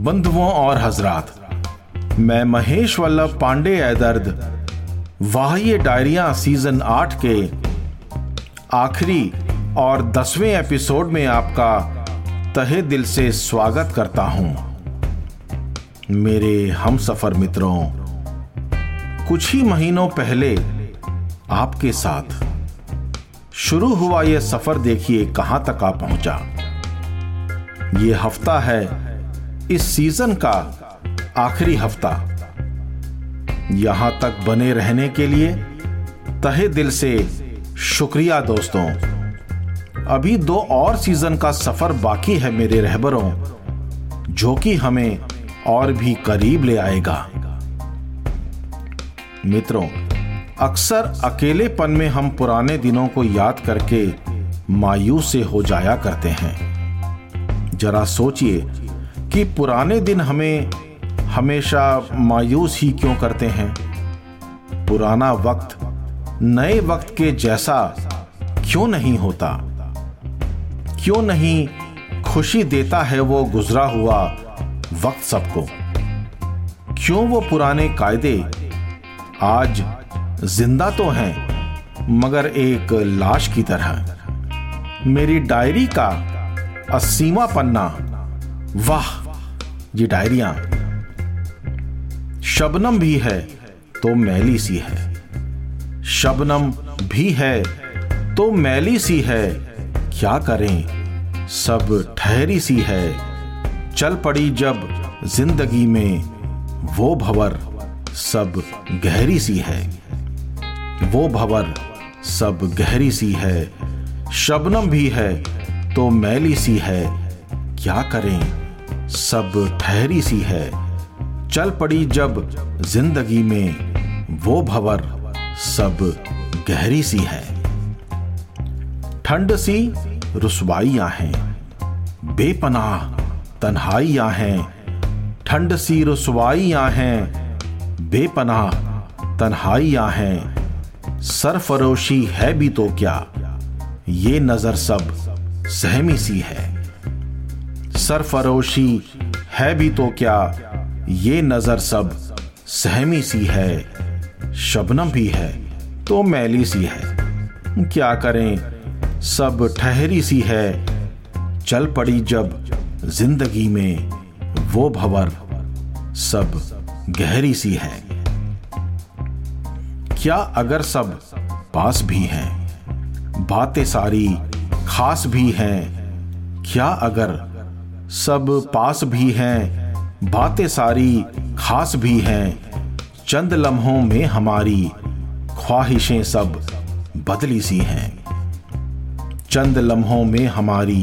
बंधुओं और हजरात। मैं महेश वल्लभ पांडे ए दर्द वाह ये डायरिया सीज़न आठ के आखिरी और दसवें एपिसोड में आपका तहे दिल से स्वागत करता हूँ। मेरे हम सफ़र मित्रों, कुछ ही महीनों पहले आपके साथ शुरू हुआ यह सफ़र देखिए कहाँ तक आ पहुँचा। ये हफ़्ता है इस सीज़न का आखिरी हफ़्ता। यहाँ तक बने रहने के लिए तहे दिल से शुक्रिया दोस्तों। अभी दो और सीज़न का सफ़र बाकी है मेरे रहबरों, जो कि हमें और भी करीब ले आएगा। मित्रों, अक्सर अकेलेपन में हम पुराने दिनों को याद करके मायूस से हो जाया करते हैं। जरा सोचिए कि पुराने दिन हमें हमेशा मायूस ही क्यों करते हैं? पुराना वक्त नए वक्त के जैसा क्यों नहीं होता? क्यों नहीं खुशी देता है वो गुजरा हुआ वक्त सबको? क्यों वो पुराने कायदे आज ज़िंदा तो हैं, मगर एक लाश की तरह? मेरी डायरी का असीमा पन्ना वाह, ये डायरिया। शबनम भी है तो मैली सी है। शबनम भी है तो मैली सी है। क्या करें? सब ठहरी सी है। चल पड़ी जब ज़िंदगी में वो भवर, सब गहरी सी है। वो भवर, सब गहरी सी है। शबनम भी है तो मैली सी है। क्या करें? सब ठहरी सी है। चल पड़ी जब ज़िंदगी में वो भवर, सब गहरी सी है। ठंड सी रुसवाइयाँ हैं, बेपनाह तन्हाइयाँ हैं। ठंड सी रुसवाइयाँ हैं, बेपनाह तन्हाइयाँ हैं। सरफरोशी है भी तो क्या? ये नज़र सब सहमी सी है। सरफरोशी है भी तो क्या? ये नज़र सब सहमी सी है, शबनम भी है तो मैली सी है। क्या करें? सब ठहरी सी है, चल पड़ी जब ज़िंदगी में वो भवर। सब गहरी सी है। क्या अगर सब पास भी हैं, बातें सारी खास भी हैं, क्या अगर सब पास भी हैं, बातें सारी खास भी हैं। चंद लम्हों में हमारी ख्वाहिशें सब बदली सी हैं। चंद लम्हों में हमारी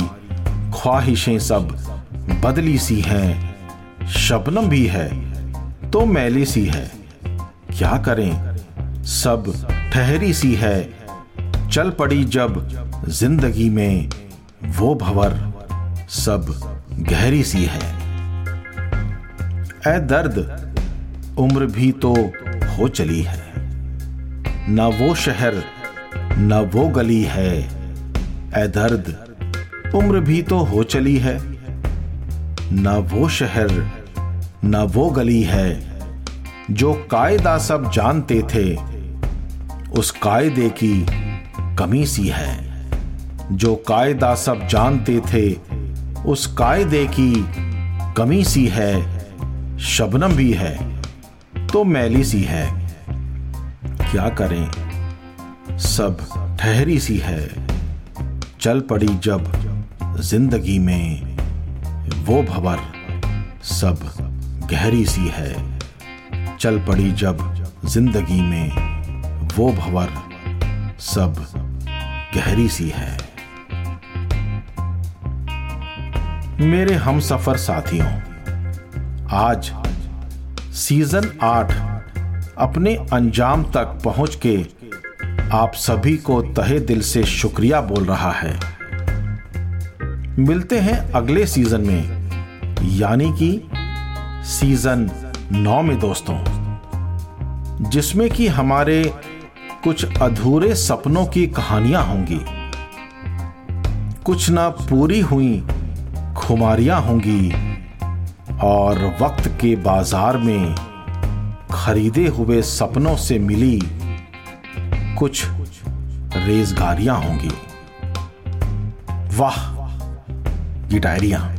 ख्वाहिशें सब बदली सी हैं। शबनम भी है तो मैली सी है। क्या करें? सब ठहरी सी है। चल पड़ी जब ज़िंदगी में वो भवर। सब गहरी सी है। ए दर्द, उम्र भी तो हो चली है। न वो शहर, न वो गली है। ए दर्द, उम्र भी तो हो चली है। न वो शहर, न वो गली है। जो कायदा सब जानते थे, उस कायदे की कमी सी है। जो कायदा सब जानते थे उस कायदे की कमी सी है, शबनम भी है तो मैली सी है। क्या करें? सब ठहरी सी है। चल पड़ी जब ज़िंदगी में वो भवर, सब गहरी सी है। चल पड़ी जब ज़िंदगी में वो भवर, सब गहरी सी है। मेरे हम सफ़र साथियों, आज सीज़न आठ अपने अंजाम तक पहुँच के आप सभी को तहे दिल से शुक्रिया बोल रहा है। मिलते हैं अगले सीज़न में, यानी कि सीज़न नौ में दोस्तों, जिसमें कि हमारे कुछ अधूरे सपनों की कहानियाँ होंगी। कुछ ना पूरी हुई खुमारियाँ होंगी और वक्त के बाज़ार में खरीदे हुए सपनों से मिली कुछ रेजगारियाँ होंगी। वाह, ये डायरियाँ।